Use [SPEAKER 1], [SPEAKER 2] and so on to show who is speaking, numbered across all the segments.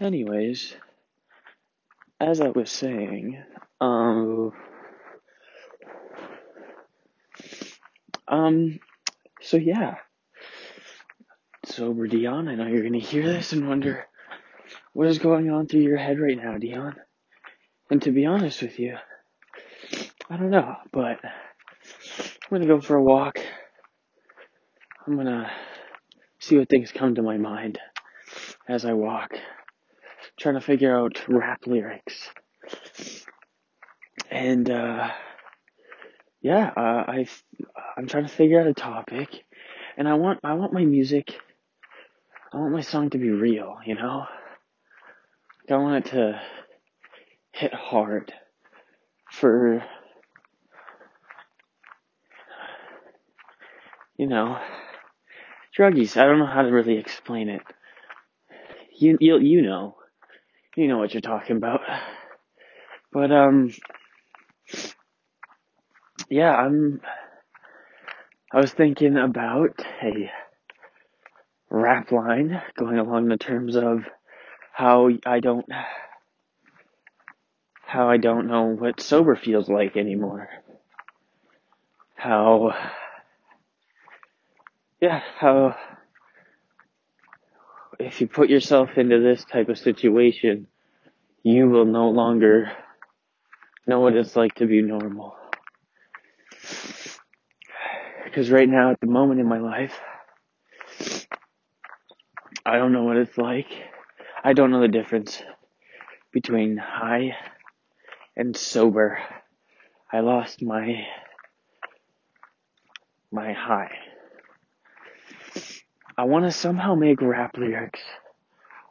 [SPEAKER 1] Anyways, as I was saying, um, um, so yeah, sober Dion, I know you're gonna hear this and wonder what is going on through your head right now, Dion. And to be honest with you, I don't know, but I'm gonna go for a walk. I'm gonna see what things come to my mind as I walk, trying to figure out rap lyrics. And uh, yeah, uh, I I'm trying to figure out a topic, and I want I want my music, I want my song to be real, you know. I want it to hit hard for you know druggies. I don't know how to really explain it. You you you know, you know what you're talking about. But um, yeah, I'm. I was thinking about a rap line going along the terms of how I don't how I don't know what sober feels like anymore. How yeah, how if you put yourself into this type of situation, you will no longer know what it's like to be normal. Because right now, at the moment in my life, I don't know what it's like. I don't know the difference between high and sober. I lost my my high. I want to somehow make rap lyrics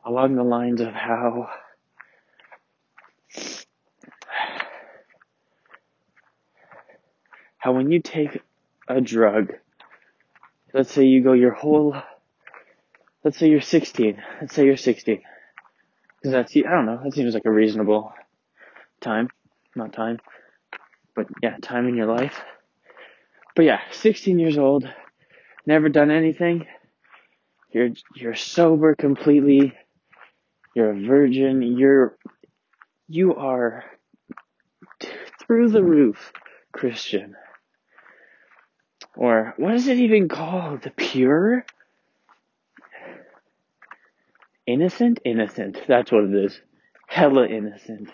[SPEAKER 1] along the lines of how how when you take a drug, let's say you go your whole, let's say you're 16, let's say you're 16, because that's, I don't know, that seems like a reasonable time, not time, but yeah, time in your life. But yeah, 16 years old, never done anything, you're, you're sober completely, you're a virgin, you're, you are through the roof Christian. Or what is it even called? The pure? Innocent? Innocent. That's what it is. Hella innocent.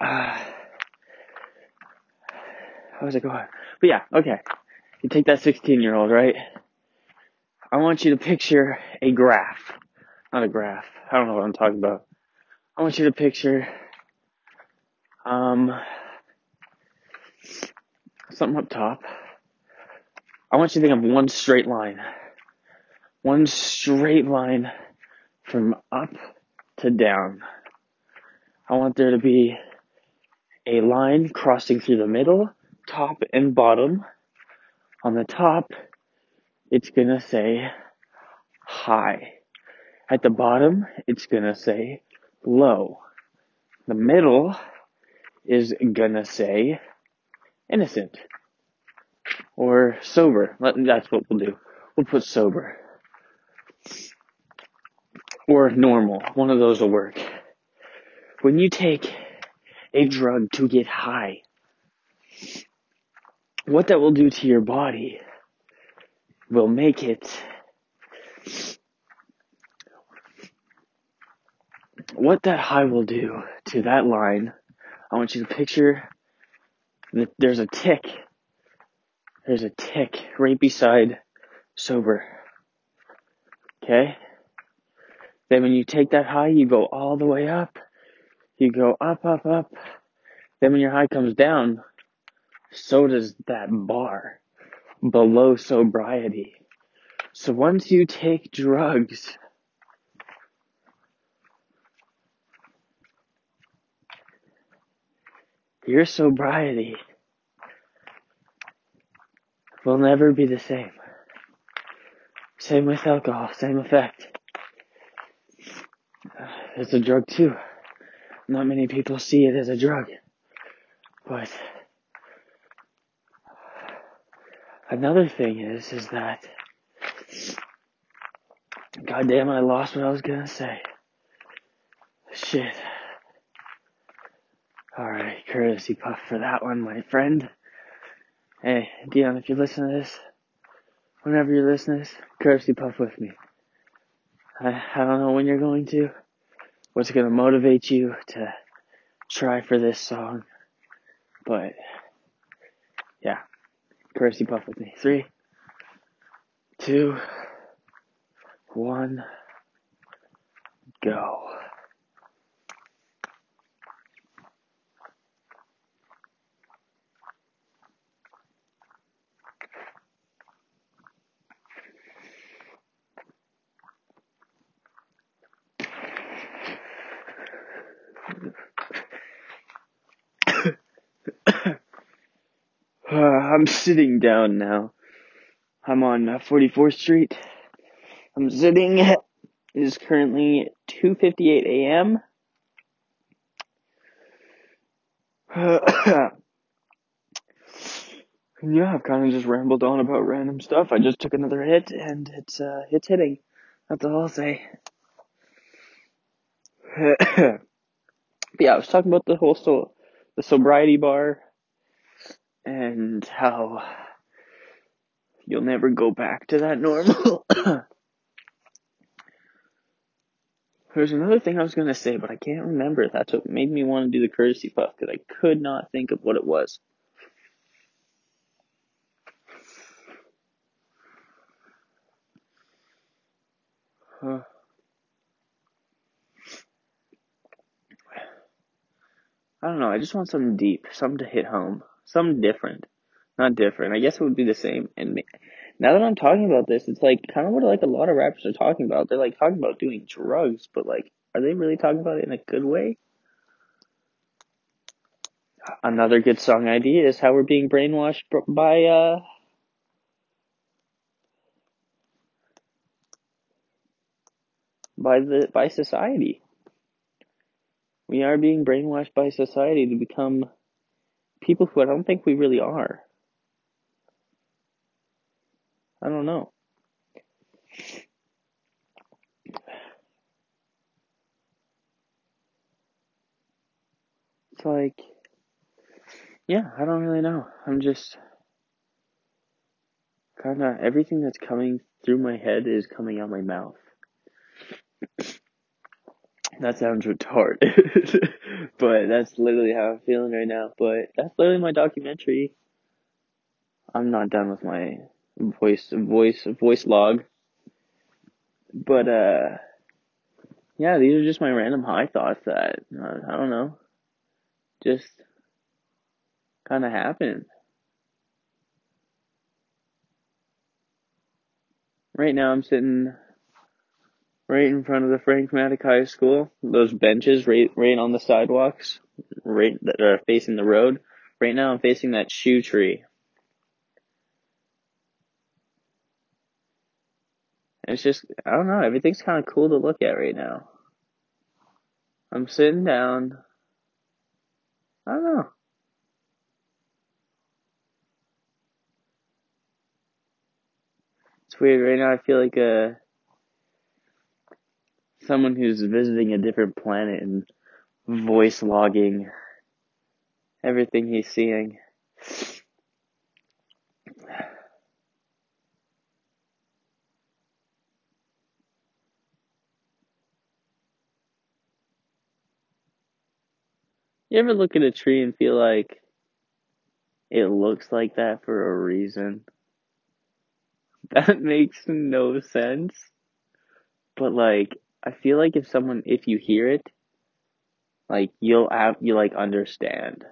[SPEAKER 1] Uh, how's it going? But yeah, okay. You take that 16 year old, right? I want you to picture a graph. Not a graph. I don't know what I'm talking about. I want you to picture, um, something up top. I want you to think of one straight line. One straight line from up to down. I want there to be a line crossing through the middle, top and bottom. On the top, it's gonna say high. At the bottom, it's gonna say low. The middle is gonna say innocent or sober. That's what we'll do. We'll put sober or normal. One of those will work. When you take a drug to get high, what that will do to your body will make it what that high will do to that line, I want you to picture that there's a tick. There's a tick right beside sober. Okay? Then when you take that high, you go all the way up. You go up, up, up. Then when your high comes down, so does that bar below sobriety. So once you take drugs, your sobriety will never be the same. Same with alcohol, same effect. It's a drug too. Not many people see it as a drug. But another thing is, is that God damn it, I lost what I was gonna say. Shit. Alright, courtesy puff for that one, my friend. Hey, Dion, if you listen to this, whenever you listen to this, courtesy puff with me. I, I don't know when you're going to, what's gonna motivate you to try for this song, but courtesy puff with me. Three, two, one, go. Uh, I'm sitting down now. I'm on uh, 44th Street. I'm sitting. It is currently 2:58 a.m. yeah, I've kind of just rambled on about random stuff. I just took another hit, and it's uh, it's hitting. That's all I'll say. yeah, I was talking about the whole so the sobriety bar and how you'll never go back to that normal. There's another thing I was gonna say, but I can't remember. That's what made me want to do the courtesy puff because I could not think of what it was. Huh. I don't know. I just want something deep, something to hit home, something different. Not different. I guess it would be the same. And now that I'm talking about this, it's like kind of what like a lot of rappers are talking about. They're like talking about doing drugs, but like, are they really talking about it in a good way? Another good song idea is how we're being brainwashed by uh by the by society. We are being brainwashed by society to become people who I don't think we really are. I don't know. It's like, yeah, I don't really know. I'm just kind of everything that's coming through my head is coming out my mouth. That sounds retarded, but that's literally how I'm feeling right now. But that's literally my documentary. I'm not done with my voice, voice, voice log. But uh, yeah, these are just my random high thoughts that uh, I don't know, just kind of happened. Right now, I'm sitting right in front of the Frank Maddock High School. Those benches right, right on the sidewalks, right that are facing the road. Right now, I'm facing that shoe tree. It's just, I don't know, everything's kind of cool to look at right now. I'm sitting down. I don't know. It's weird right now. I feel like a someone who's visiting a different planet and voice logging everything he's seeing. You ever look at a tree and feel like it looks like that for a reason? That makes no sense. But like, I feel like if someone, if you hear it, like you'll have, you like understand.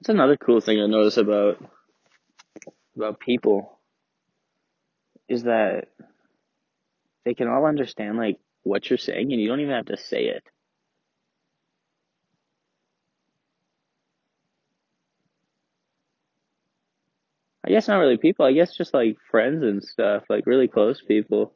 [SPEAKER 1] That's another cool thing I notice about, about people is that they can all understand like what you're saying and you don't even have to say it. I guess not really people, I guess just like friends and stuff, like really close people.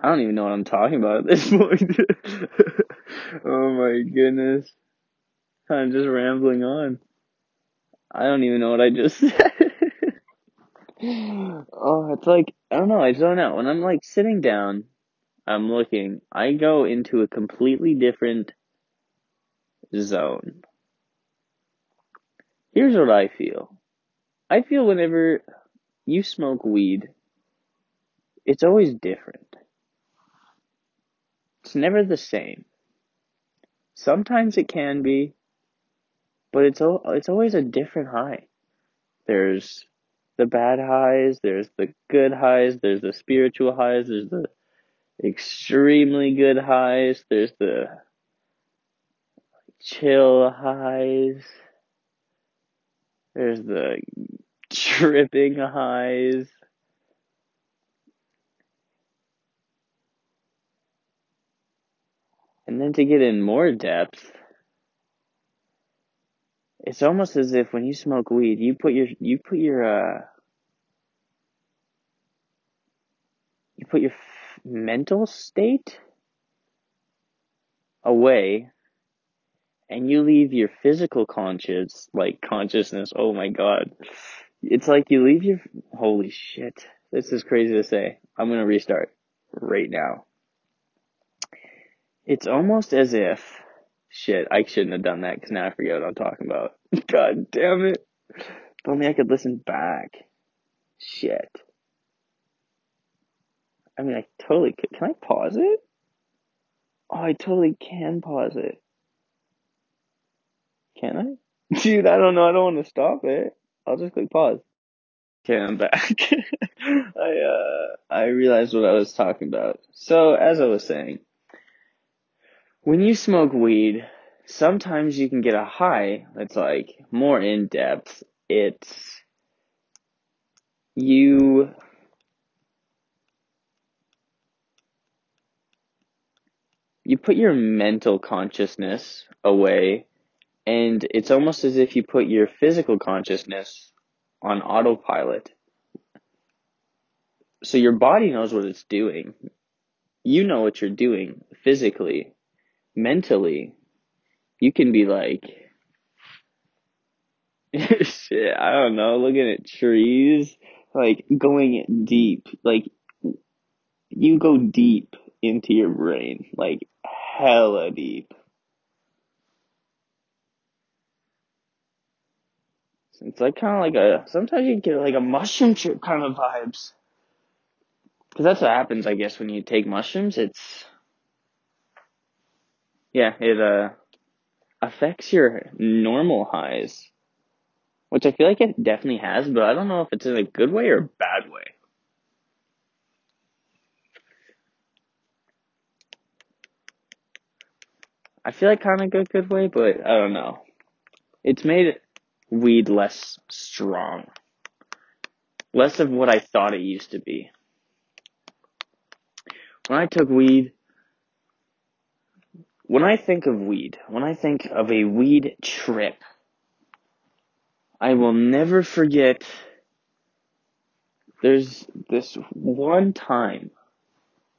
[SPEAKER 1] I don't even know what I'm talking about at this point. oh my goodness. I'm just rambling on. I don't even know what I just said. oh, it's like I don't know. I zone out when I'm like sitting down. I'm looking. I go into a completely different zone. Here's what I feel. I feel whenever you smoke weed, it's always different. It's never the same. Sometimes it can be, but it's it's always a different high. There's the bad highs, there's the good highs, there's the spiritual highs, there's the extremely good highs, there's the chill highs, there's the tripping highs. And then to get in more depth, it's almost as if when you smoke weed, you put your you put your uh you put your f- mental state away and you leave your physical conscious like consciousness. Oh my god. It's like you leave your holy shit. This is crazy to say. I'm gonna restart right now it's almost as if shit i shouldn't have done that because now i forget what i'm talking about. God damn it. If only i could listen back. Shit. I mean i totally could can i pause it? Oh i totally can pause it. Can i? Dude i don't know. I don't want to stop it. I'll just click pause. Okay, I'm back. I uh I realized what I was talking about. So as I was saying, when you smoke weed, sometimes you can get a high that's like more in depth. It's you you put your mental consciousness away and it's almost as if you put your physical consciousness on autopilot. So your body knows what it's doing. You know what you're doing physically, mentally. You can be like, shit, I don't know, looking at trees, like going deep, like you go deep into your brain, like hella deep. It's like kind of like a, sometimes you get like a mushroom trip kind of vibes. Cause that's what happens, I guess, when you take mushrooms. It's, yeah, it, uh, affects your normal highs. Which I feel like it definitely has, but I don't know if it's in a good way or a bad way. I feel like kind of good, good way, but I don't know. It's made weed less strong. Less of what I thought it used to be. When I took weed, when I think of weed, when I think of a weed trip, I will never forget there's this one time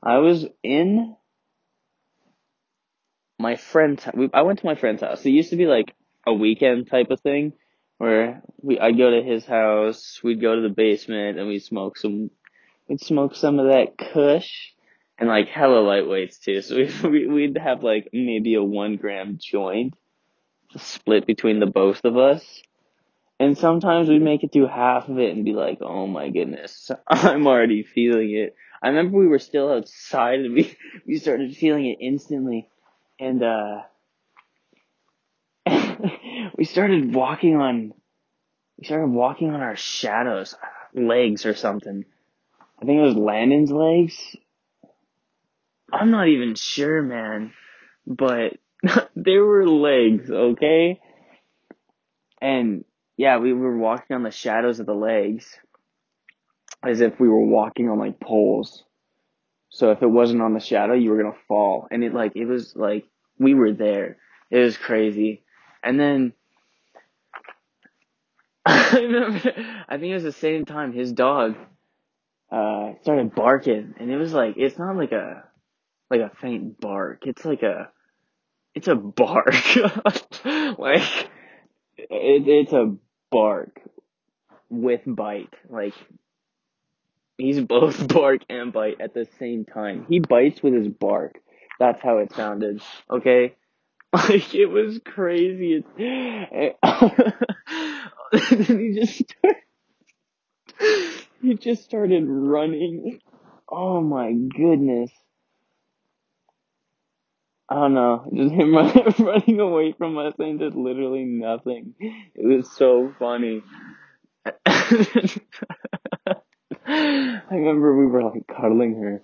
[SPEAKER 1] I was in my friend's I went to my friend's house. It used to be like a weekend type of thing where we I'd go to his house, we'd go to the basement and we'd smoke some we'd smoke some of that kush and like hella lightweights too. So we we'd have like maybe a one gram joint split between the both of us. And sometimes we'd make it through half of it and be like, oh my goodness, I'm already feeling it. I remember we were still outside and we, we started feeling it instantly. And, uh, we started walking on, we started walking on our shadows, legs or something. I think it was Landon's legs. I'm not even sure, man, but there were legs, okay? And yeah, we were walking on the shadows of the legs as if we were walking on like poles. So if it wasn't on the shadow, you were gonna fall. And it like, it was like, we were there. It was crazy. And then I remember, I think it was the same time his dog uh started barking, and it was like it's not like a like a faint bark. It's like a it's a bark. like it, it's a bark with bite. Like he's both bark and bite at the same time. He bites with his bark. That's how it sounded. Okay? Like it was crazy. and he just started, he just started running. Oh my goodness. I don't know, just him running away from us and did literally nothing. It was so funny. I remember we were like cuddling her.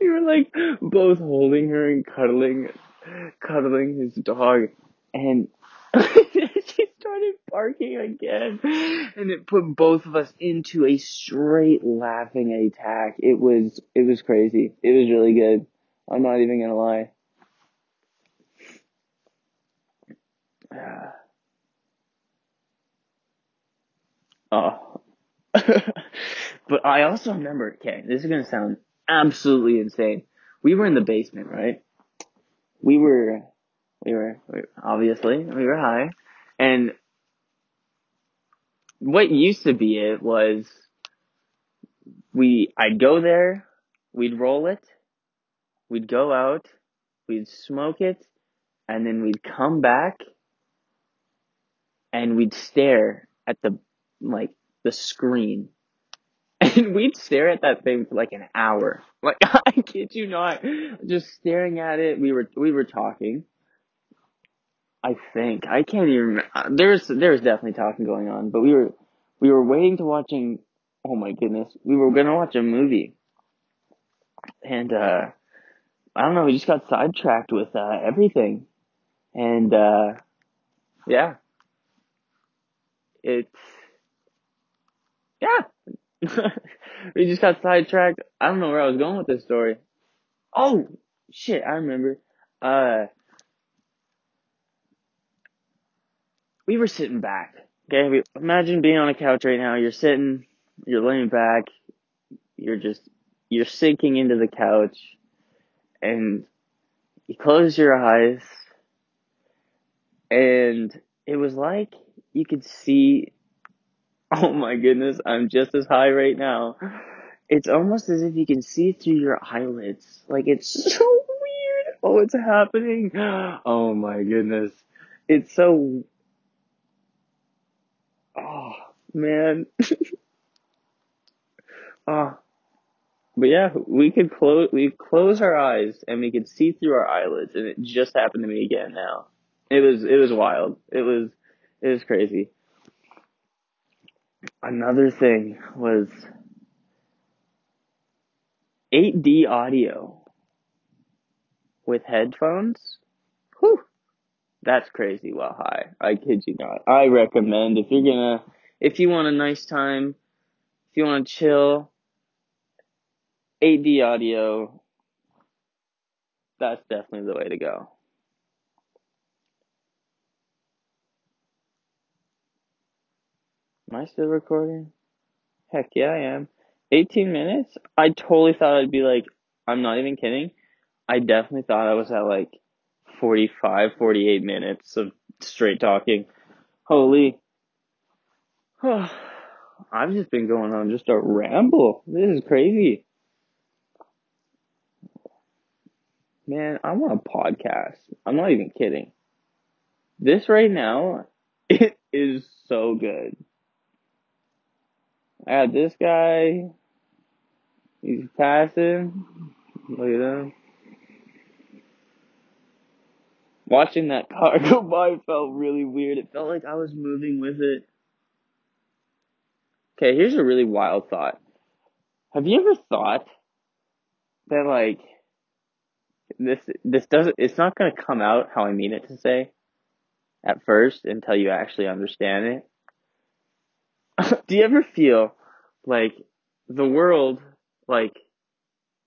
[SPEAKER 1] we were like both holding her and cuddling, cuddling his dog, and she started barking again, and it put both of us into a straight laughing attack. It was it was crazy. It was really good. I'm not even gonna lie. Oh. but I also remember, okay, this is gonna sound absolutely insane. We were in the basement, right? We were, we were, we obviously, we were high. And what used to be it was we, I'd go there, we'd roll it, we'd go out, we'd smoke it, and then we'd come back and we'd stare at the, like, the screen and we'd stare at that thing for like an hour. Like I kid you not, just staring at it. We were we were talking. I think I can't even. There's there's definitely talking going on, but we were we were waiting to watching. Oh my goodness, we were gonna watch a movie, and uh I don't know. We just got sidetracked with uh, everything, and uh yeah, it's yeah. we just got sidetracked. I don't know where I was going with this story. Oh shit, I remember. Uh we were sitting back. Okay, imagine being on a couch right now. You're sitting, you're laying back, you're just you're sinking into the couch, and you close your eyes, and it was like you could see. Oh my goodness, I'm just as high right now. It's almost as if you can see through your eyelids. Like it's so weird. Oh, it's happening. Oh my goodness. It's so Oh man. oh. But yeah, we could close we close our eyes and we could see through our eyelids and it just happened to me again now. It was it was wild. It was it was crazy. Another thing was 8D audio with headphones. Whew. That's crazy while high. I kid you not. I recommend if you're gonna, if you want a nice time, if you want to chill, 8D audio, that's definitely the way to go. Am I still recording? Heck yeah, I am. 18 minutes? I totally thought I'd be like, I'm not even kidding. I definitely thought I was at like 45, 48 minutes of straight talking. Holy. Oh, I've just been going on just a ramble. This is crazy. Man, I want a podcast. I'm not even kidding. This right now, it is so good. I got this guy. He's passing. Look at him. Watching that car go by felt really weird. It felt like I was moving with it. Okay, here's a really wild thought. Have you ever thought that like this this doesn't it's not gonna come out how I mean it to say at first until you actually understand it? Do you ever feel like the world like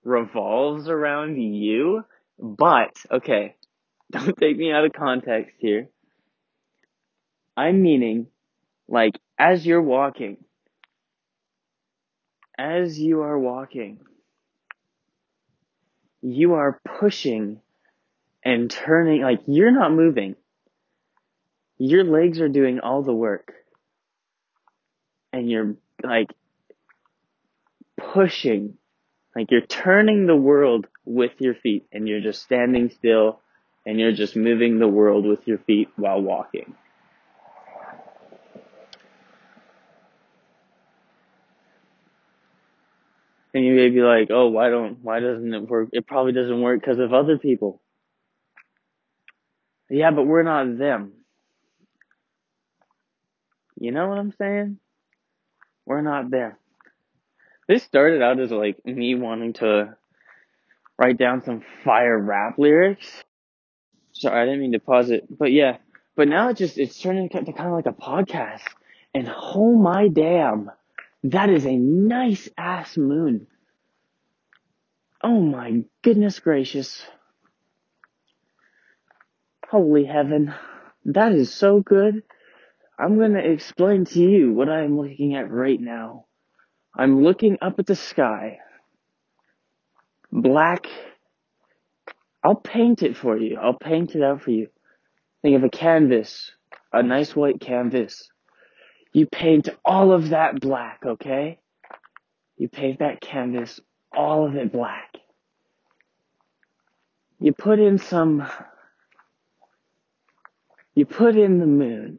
[SPEAKER 1] revolves around you? But okay, don't take me out of context here. I'm meaning like as you're walking as you are walking, you are pushing and turning, like you're not moving. Your legs are doing all the work. And you're like pushing, like you're turning the world with your feet and you're just standing still and you're just moving the world with your feet while walking. And you may be like, oh, why don't, why doesn't it work? It probably doesn't work because of other people. Yeah, but we're not them. You know what I'm saying? We're not them. This started out as like me wanting to write down some fire rap lyrics. Sorry, I didn't mean to pause it, but yeah. But now it just, it's turning into kind of like a podcast. And oh my damn, that is a nice ass moon. Oh my goodness gracious. Holy heaven. That is so good. I'm gonna explain to you what I am looking at right now. I'm looking up at the sky. Black. I'll paint it for you. I'll paint it out for you. Think of a canvas. A nice white canvas. You paint all of that black, okay? You paint that canvas, all of it black. You put in some, you put in the moon,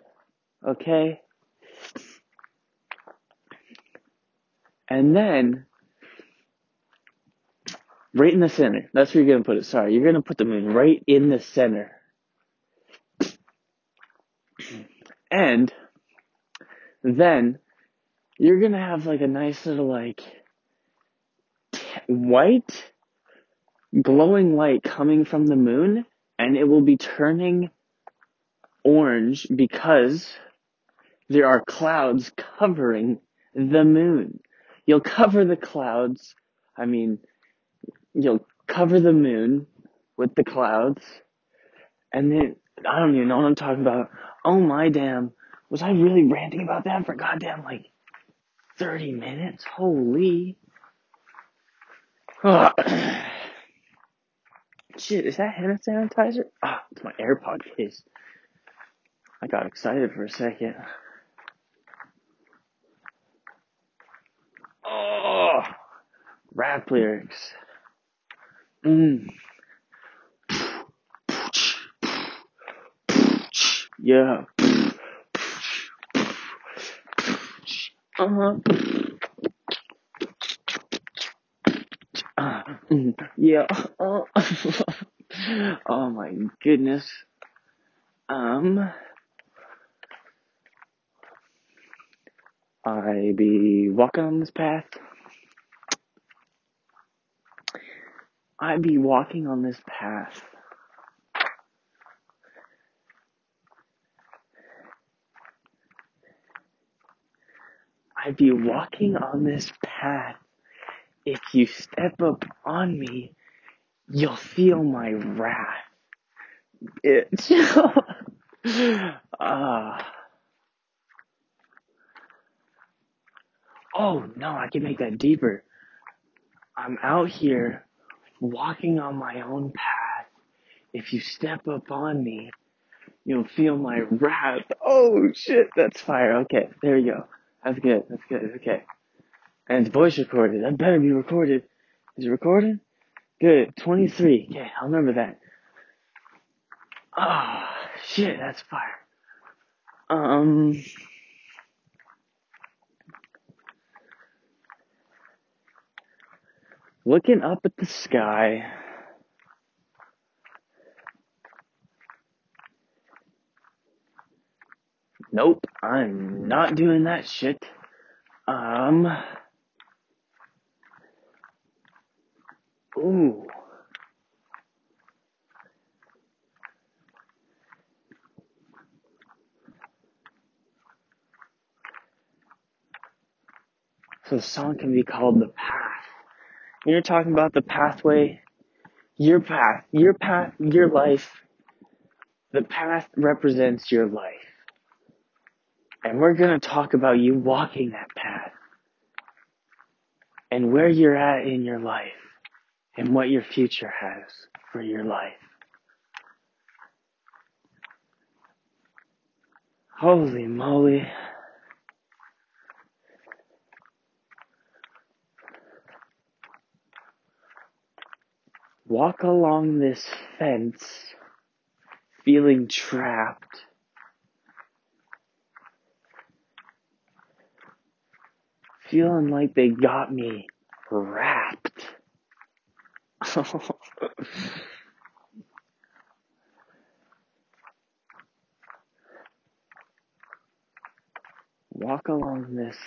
[SPEAKER 1] okay? And then, right in the center, that's where you're gonna put it, sorry, you're gonna put the moon right in the center. And, then, you're gonna have like a nice little like, white, glowing light coming from the moon, and it will be turning orange because there are clouds covering the moon. You'll cover the clouds. I mean, you'll cover the moon with the clouds. And then, I don't even know what I'm talking about. Oh my damn. Was I really ranting about that for goddamn like 30 minutes? Holy. Oh. Shit, is that hand sanitizer? Ah, it's my AirPod case. I got excited for a second. Oh, rap lyrics. Mm. Yeah. Uh huh. Uh, mm, yeah. Oh my goodness. Um. I be walking on this path. I be walking on this path. I be walking on this path. If you step up on me, you'll feel my wrath. Bitch. Ah. oh no, I can make that deeper. I'm out here walking on my own path. If you step up on me, you'll feel my wrath. Oh shit, that's fire. Okay, there you go. That's good. That's good. Okay. And it's voice recorded. That better be recorded. Is it recorded? Good. 23. Okay, I'll remember that. Oh, shit, that's fire. Um, looking up at the sky. Nope, I'm not doing that shit. Um, ooh. So the song can be called The Path. When you're talking about the pathway, your path, your path, your life, the path represents your life. And we're going to talk about you walking that path and where you're at in your life and what your future has for your life. Holy moly. Walk along this fence feeling trapped. Feeling like they got me wrapped. Walk along this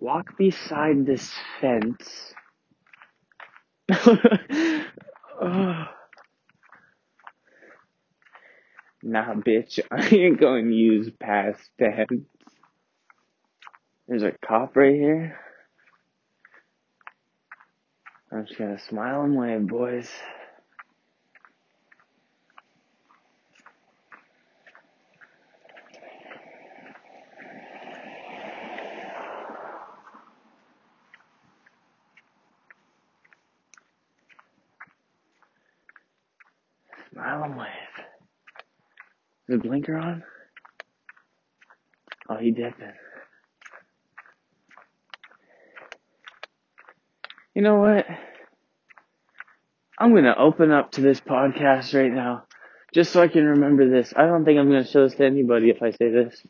[SPEAKER 1] walk beside this fence. Nah, bitch, I ain't going to use past tense. There's a cop right here. I'm just gonna smile and wave, boys. Smile and wave. Is the blinker on? Oh, he dipping. You know what? I'm gonna open up to this podcast right now, just so I can remember this. I don't think I'm gonna show this to anybody if I say this.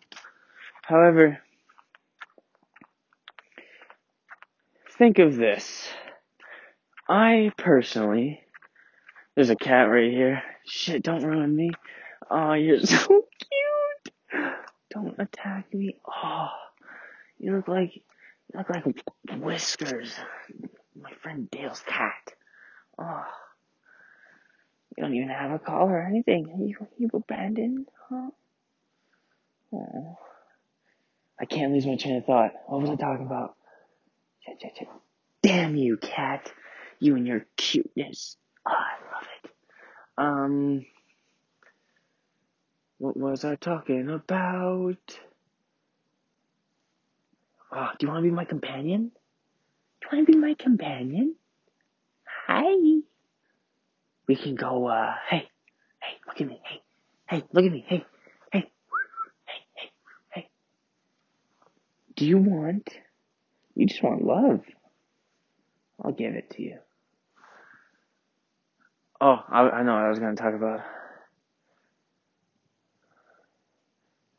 [SPEAKER 1] However, think of this. I personally, there's a cat right here. Shit, don't ruin me. Oh, you're so cute. Don't attack me. Oh, you look like, you look like Whiskers, my friend Dale's cat. Oh, you don't even have a collar or anything. You, you abandoned, huh? Oh, I can't lose my train of thought. What was I talking about? Damn you, cat. You and your cuteness. Oh, I love it. Um, what was I talking about? Oh, do you want to be my companion? Do you want to be my companion? Hi. We can go, uh, hey, hey, look at me, hey, hey, look at me, hey, hey, hey, hey, hey. Do you want, you just want love. I'll give it to you. Oh, I, I know what I was going to talk about.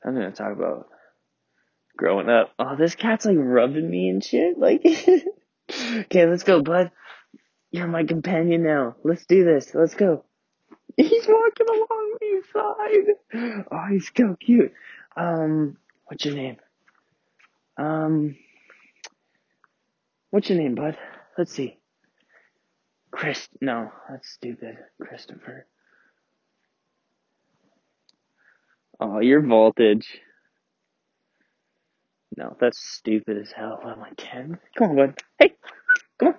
[SPEAKER 1] I'm going to talk about growing up. Oh, this cat's like rubbing me and shit. Like, okay, let's go, bud. You're my companion now. Let's do this. Let's go. He's walking along the side. Oh, he's so cute. Um, what's your name? Um, what's your name, bud? Let's see. Chris. No, that's stupid. Christopher. Oh, your voltage. No, that's stupid as hell. Am I, 10? Come on, bud. Hey, come on.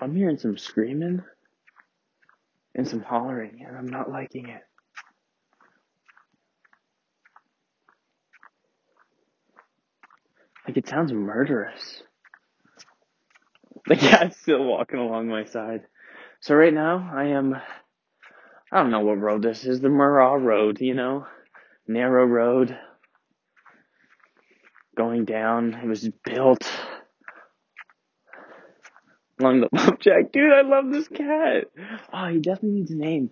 [SPEAKER 1] I'm hearing some screaming and some hollering, and I'm not liking it. Like, it sounds murderous. The cat's still walking along my side. So right now, I am, I don't know what road this is, the Murrah Road, you know? Narrow road. Going down. It was built along the bump jack. Dude, I love this cat. Oh, he definitely needs a name.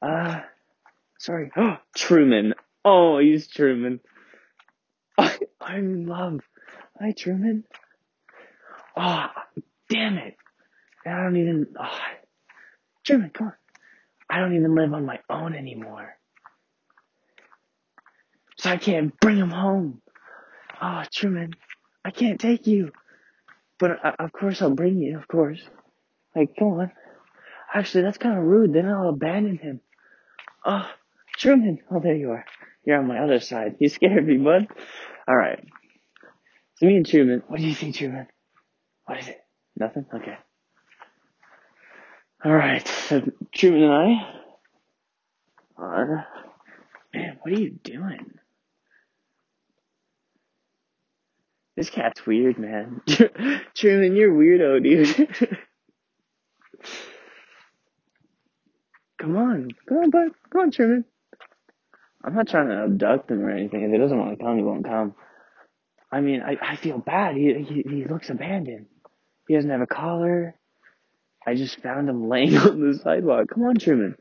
[SPEAKER 1] Uh, sorry. Oh, Truman. Oh, he's Truman. I, I'm in love. Hi, Truman. Oh, damn it. I don't even, oh, Truman, come on. I don't even live on my own anymore. So I can't bring him home. Oh, Truman, I can't take you. But uh, of course I'll bring you, of course. Like, come on. Actually, that's kind of rude. Then I'll abandon him. Oh, Truman. Oh, there you are. You're on my other side. You scared me, bud. All right. So me and Truman. What do you think, Truman? What is it? Nothing. Okay. All right. So Truman and I are. Man, what are you doing? This cat's weird, man. Truman, you're weirdo, dude. come on, come on, bud, come on, Truman. I'm not trying to abduct him or anything. If he doesn't want to come, he won't come. I mean, I, I feel bad. He, he he looks abandoned. He doesn't have a collar. I just found him laying on the sidewalk. Come on, Truman.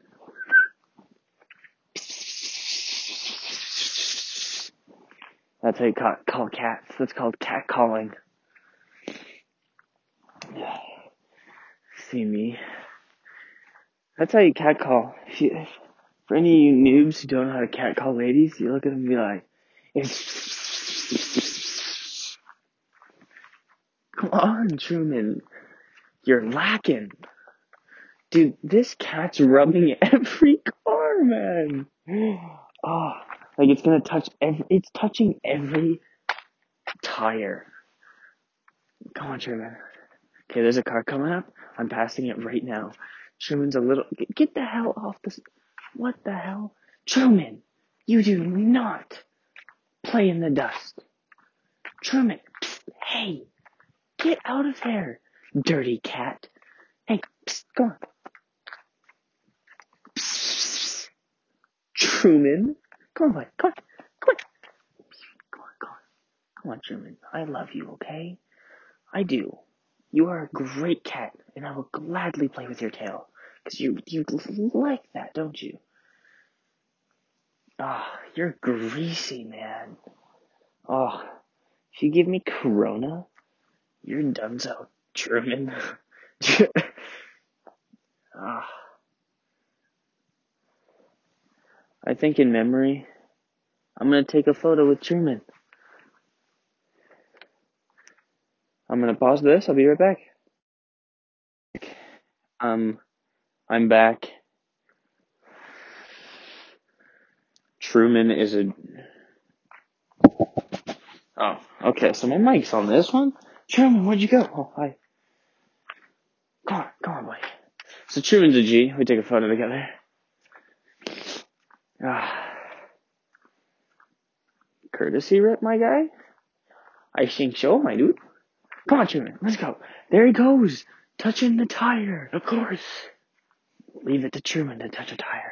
[SPEAKER 1] That's how you call, call cats. That's called cat calling. See me. That's how you cat call. If you, if, for any of you noobs who don't know how to cat call ladies, you look at them and be like, Come on, Truman. You're lacking. Dude, this cat's rubbing every car, man. Oh, like it's gonna touch every, it's touching every tire. Come on, Truman. Okay, there's a car coming up. I'm passing it right now. Truman's a little, get, get the hell off this. What the hell? Truman, you do not play in the dust. Truman, hey, get out of there, dirty cat. Hey, psst, go on. Truman, come on, come on, come on. Come on, come on. Come on, Truman. I love you, okay? I do. You are a great cat, and I will gladly play with your tail. Because you, you like that, don't you? Ah, oh, you're greasy, man. Oh, if you give me Corona, you're donezo, Truman. ah. I think in memory, I'm gonna take a photo with Truman. I'm gonna pause this. I'll be right back. Um, I'm back. Truman is a. Oh, okay. So my mic's on this one. Truman, where'd you go? Oh, hi. Come on, come on, boy. So Truman's a G. We take a photo together. Ah. Courtesy rip, my guy? I think so, my dude. Come on, Truman. Let's go. There he goes. Touching the tire. Of course. Leave it to Truman to touch a tire.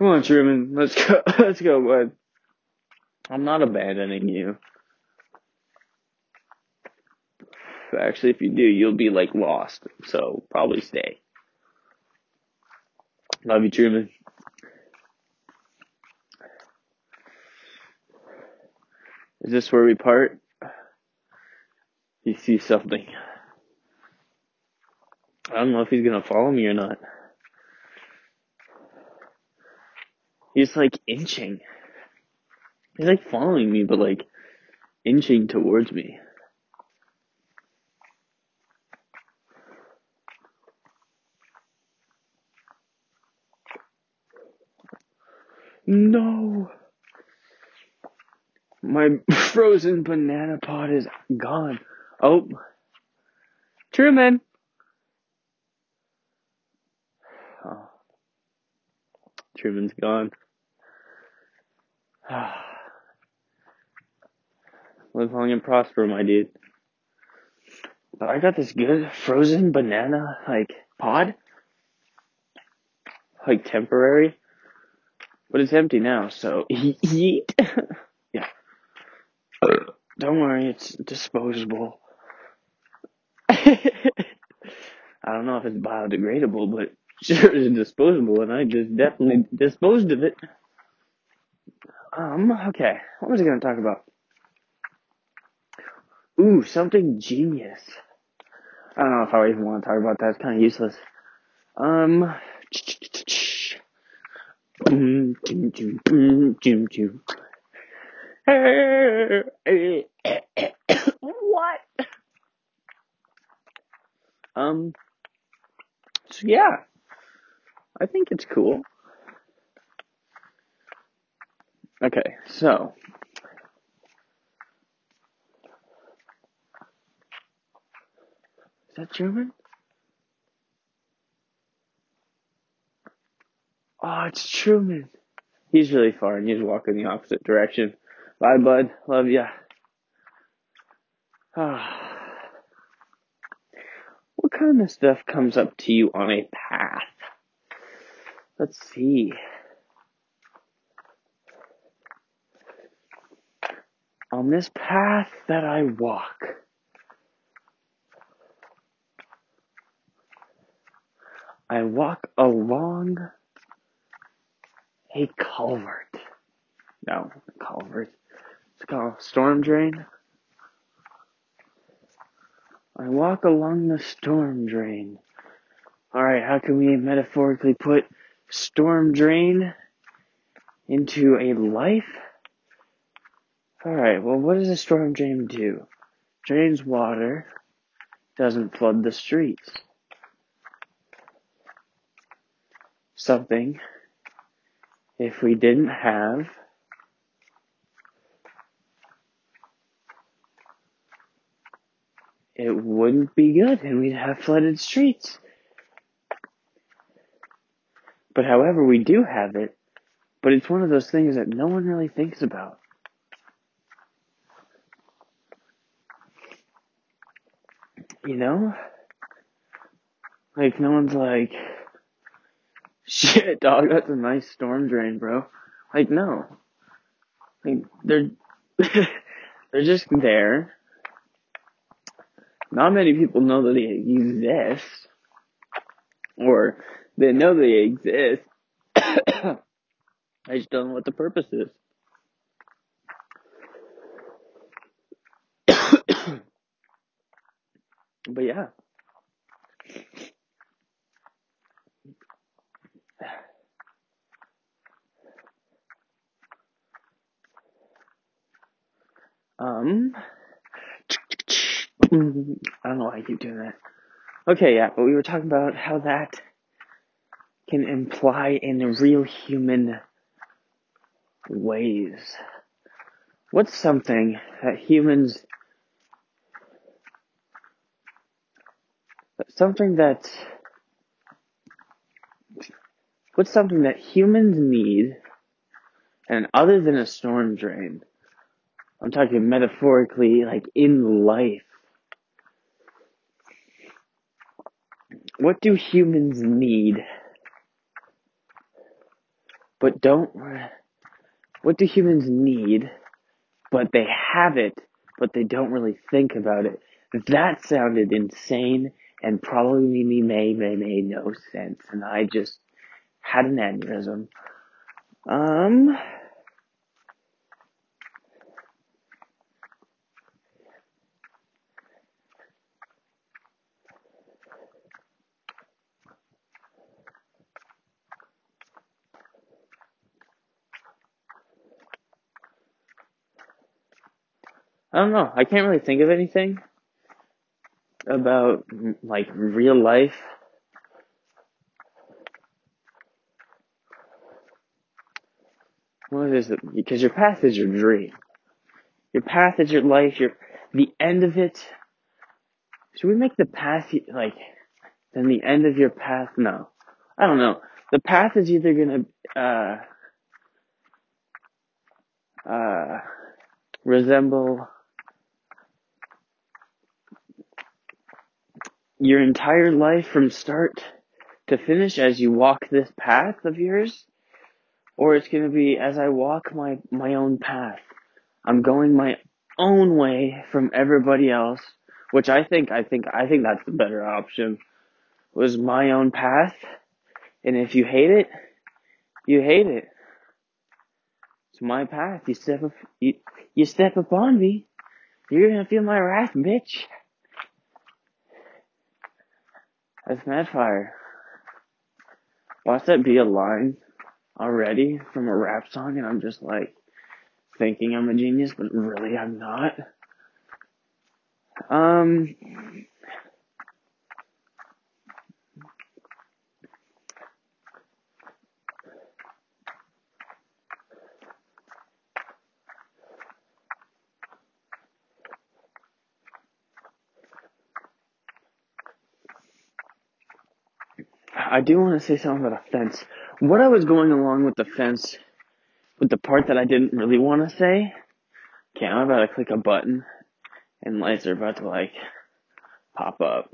[SPEAKER 1] Come on, Truman. Let's go. Let's go, bud. I'm not abandoning you. Actually, if you do, you'll be like lost. So probably stay. Love you, Truman. Is this where we part? You see something. I don't know if he's gonna follow me or not. He's like inching. He's like following me, but like inching towards me. No! My frozen banana pod is gone. Oh. Truman! Truman's gone. Live long and prosper, my dude. But I got this good frozen banana, like, pod. Like, temporary. But it's empty now, so eat. yeah. Don't worry, it's disposable. I don't know if it's biodegradable, but sure it's disposable, and I just definitely disposed of it. Um, okay. What was I going to talk about? Ooh, something genius. I don't know if I even want to talk about that. It's kind of useless. Um, what? Um, so yeah, I think it's cool. Okay, so Is that Truman? Oh, it's Truman. He's really far and he's walking the opposite direction. Bye, bud. Love ya. Ah. What kind of stuff comes up to you on a path? Let's see. On this path that I walk, I walk along a culvert. No, culvert. It's called storm drain. I walk along the storm drain. Alright, how can we metaphorically put storm drain into a life? Alright, well, what does a storm drain do? Drains water, doesn't flood the streets. Something, if we didn't have it wouldn't be good and we'd have flooded streets. But however, we do have it, but it's one of those things that no one really thinks about. You know? Like, no one's like, shit, dog, that's a nice storm drain, bro. Like, no. Like, they're, they're just there not many people know that they exist, or they know they exist. I just don't know what the purpose is. but yeah. Um, I don't know why I keep doing that. Okay, yeah, but we were talking about how that can imply in real human ways. What's something that humans, something that, what's something that humans need, and other than a storm drain, I'm talking metaphorically, like in life, what do humans need but don't what do humans need? But they have it but they don't really think about it. That sounded insane and probably may may made no sense. And i just had an aneurysm. Um I don't know. I can't really think of anything about like real life. What is it? Because your path is your dream. Your path is your life. Your the end of it. Should we make the path like then the end of your path? No, I don't know. The path is either gonna uh uh resemble your entire life from start to finish as you walk this path of yours, or it's going to be as I walk my, my own path. I'm going my own way from everybody else, which I think, I think, I think that's the better option, was my own path. And if you hate it, you hate it. It's my path. You step up, you, you step upon me, you're gonna feel my wrath, bitch. That's Madfire. Watch that be a line already from a rap song, and I'm just like thinking I'm a genius, but really I'm not. Um, I do want to say something about a fence. What I was going along with the fence, with the part that I didn't really want to say. Okay, I'm about to click a button, and lights are about to like pop up.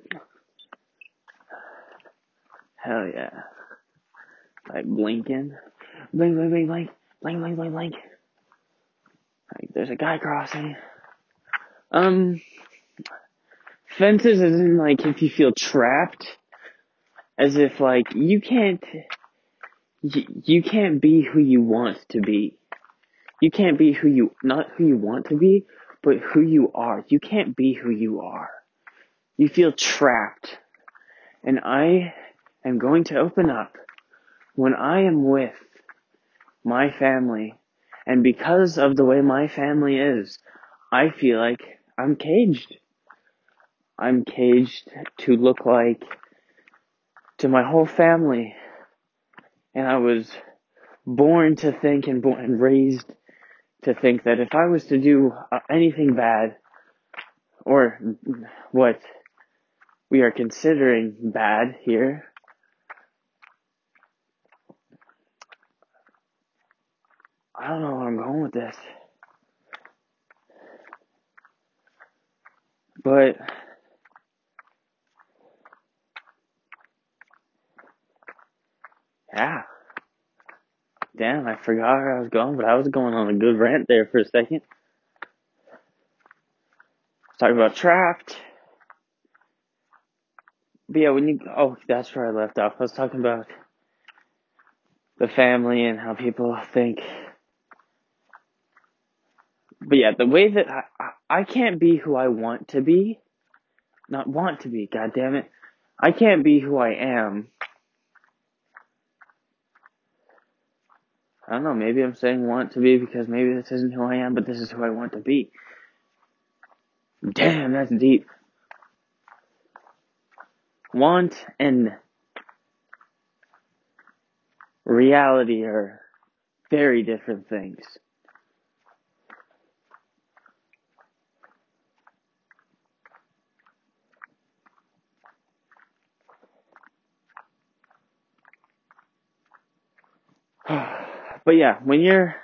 [SPEAKER 1] Hell yeah. Like blinking. Blink, blink, blink, blink. Blink, blink, blink, blink. Like there's a guy crossing. Um, fences is in like if you feel trapped, as if like you can't, you, you can't be who you want to be. You can't be who you, not who you want to be, but who you are. You can't be who you are. You feel trapped. And I am going to open up when I am with my family. And because of the way my family is, I feel like I'm caged. I'm caged to look like to my whole family. And I was born to think and born and raised to think that if I was to do uh, anything bad or what we are considering bad here, I don't know where I'm going with this. But yeah. Damn, I forgot where I was going, but I was going on a good rant there for a second. Talking about trapped. But yeah, when you oh, that's where I left off. I was talking about the family and how people think. But yeah, the way that I, I, I can't be who I want to be, not want to be. God damn it, I can't be who I am I don't know, maybe I'm saying want to be because maybe this isn't who I am, but this is who I want to be. Damn, that's deep. Want and reality are very different things. But yeah, when you're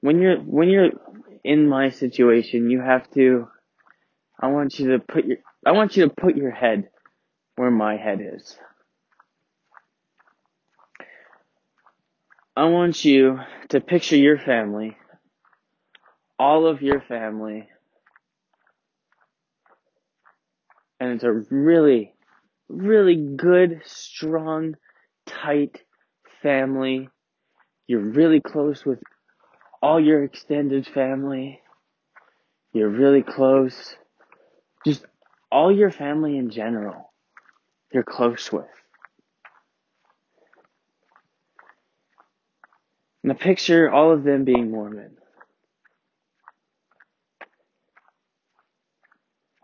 [SPEAKER 1] when you're when you're in my situation, you have to I want you to put your I want you to put your head where my head is. I want you to picture your family, all of your family, and it's a really really good, strong, tight family. You're really close with all your extended family. You're really close. Just all your family in general. You're close with. And the picture, all of them being Mormon.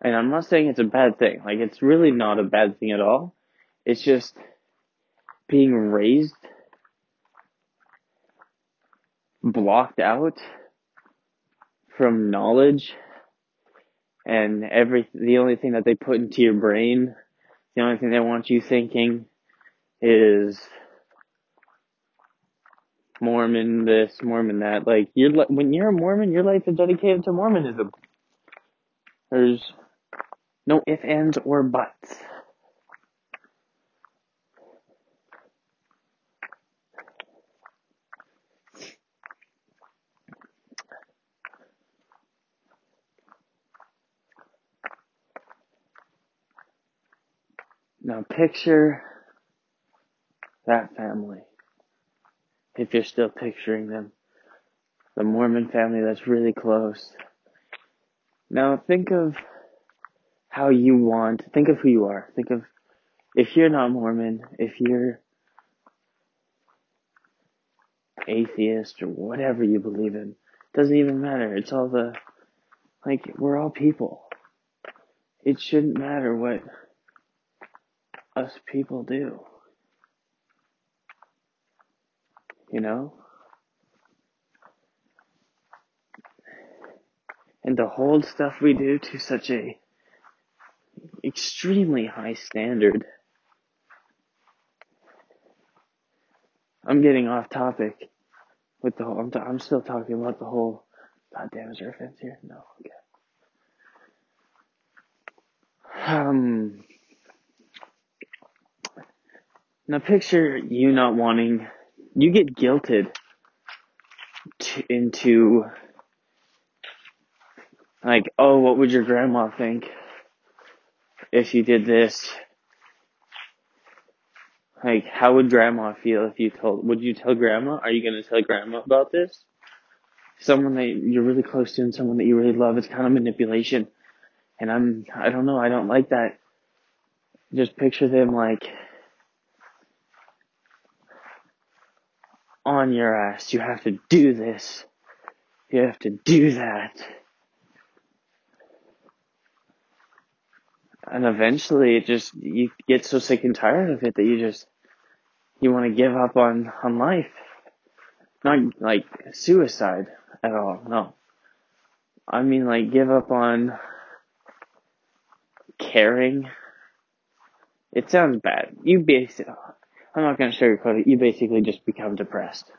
[SPEAKER 1] And I'm not saying it's a bad thing. Like, it's really not a bad thing at all. It's just being raised, blocked out from knowledge, and every, the only thing that they put into your brain, the only thing they want you thinking is Mormon this, Mormon that. Like, you're, when you're a Mormon, your life is dedicated to Mormonism. There's no ifs, ands, or buts. Now picture that family. If you're still picturing them. The Mormon family that's really close. Now think of how you want. Think of who you are. Think of if you're not Mormon, if you're atheist or whatever you believe in, doesn't even matter. It's all the like we're all people. It shouldn't matter what us people do. You know? And to hold stuff we do to such a extremely high standard. I'm getting off topic with the whole. I'm, t- I'm still talking about the whole. God damn, is there a fence here? No. Okay. Um. Now picture you not wanting. You get guilted to, into like, oh, what would your grandma think if you did this? Like, how would grandma feel if you told, would you tell grandma? Are you gonna tell grandma about this? Someone that you're really close to and someone that you really love, it's kind of manipulation. And I'm, I don't know, I don't like that. Just picture them like, on your ass. You have to do this. You have to do that. And eventually it just, you get so sick and tired of it that you just, you want to give up on, on life. Not like suicide at all, no. I mean like give up on caring. It sounds bad. You basically, I'm not gonna sugarcoat it, you basically just become depressed.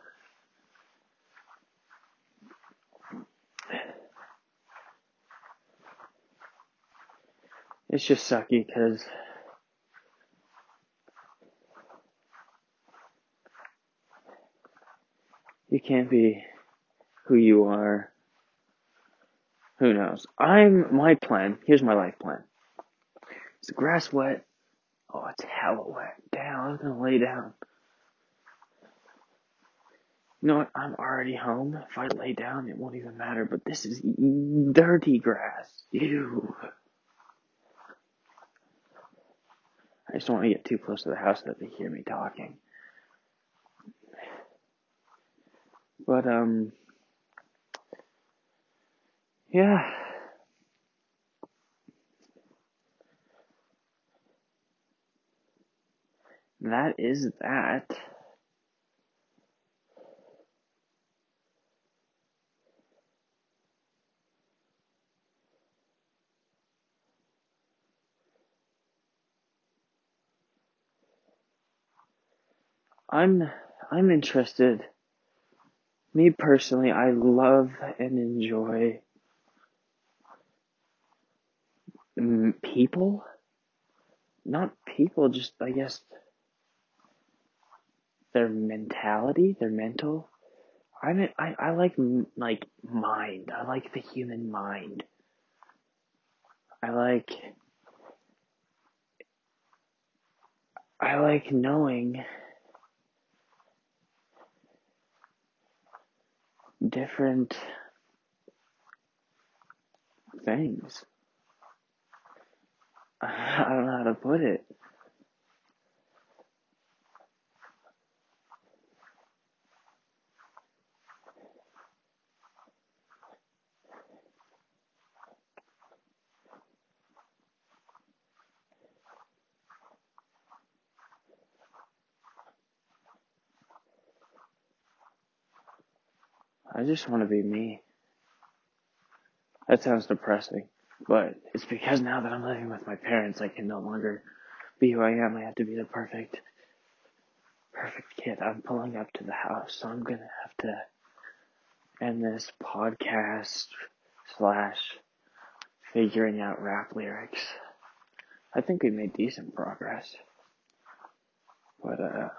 [SPEAKER 1] It's just sucky because you can't be who you are. Who knows? I'm, my plan, here's my life plan. Is the grass wet? Oh, it's hella wet. Damn, I'm gonna lay down. You know what? I'm already home. If I lay down, it won't even matter, but this is dirty grass. Ew. I just don't want to get too close to the house that they hear me talking. But, um, yeah. That is that. I'm I'm interested. Me personally, I love and enjoy people. Not people, just I guess their mentality, their mental. I mean, I I like like mind. I like the human mind. I like I like knowing different things. I don't know how to put it. I just want to be me. That sounds depressing, but it's because now that I'm living with my parents, I can no longer be who I am. I have to be the perfect, perfect kid. I'm pulling up to the house, so I'm gonna have to end this podcast slash figuring out rap lyrics. I think we made decent progress, but uh,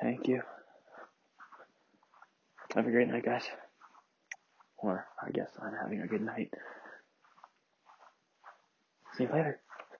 [SPEAKER 1] thank you. Have a great night, guys. Or I guess I'm having a good night. See you later.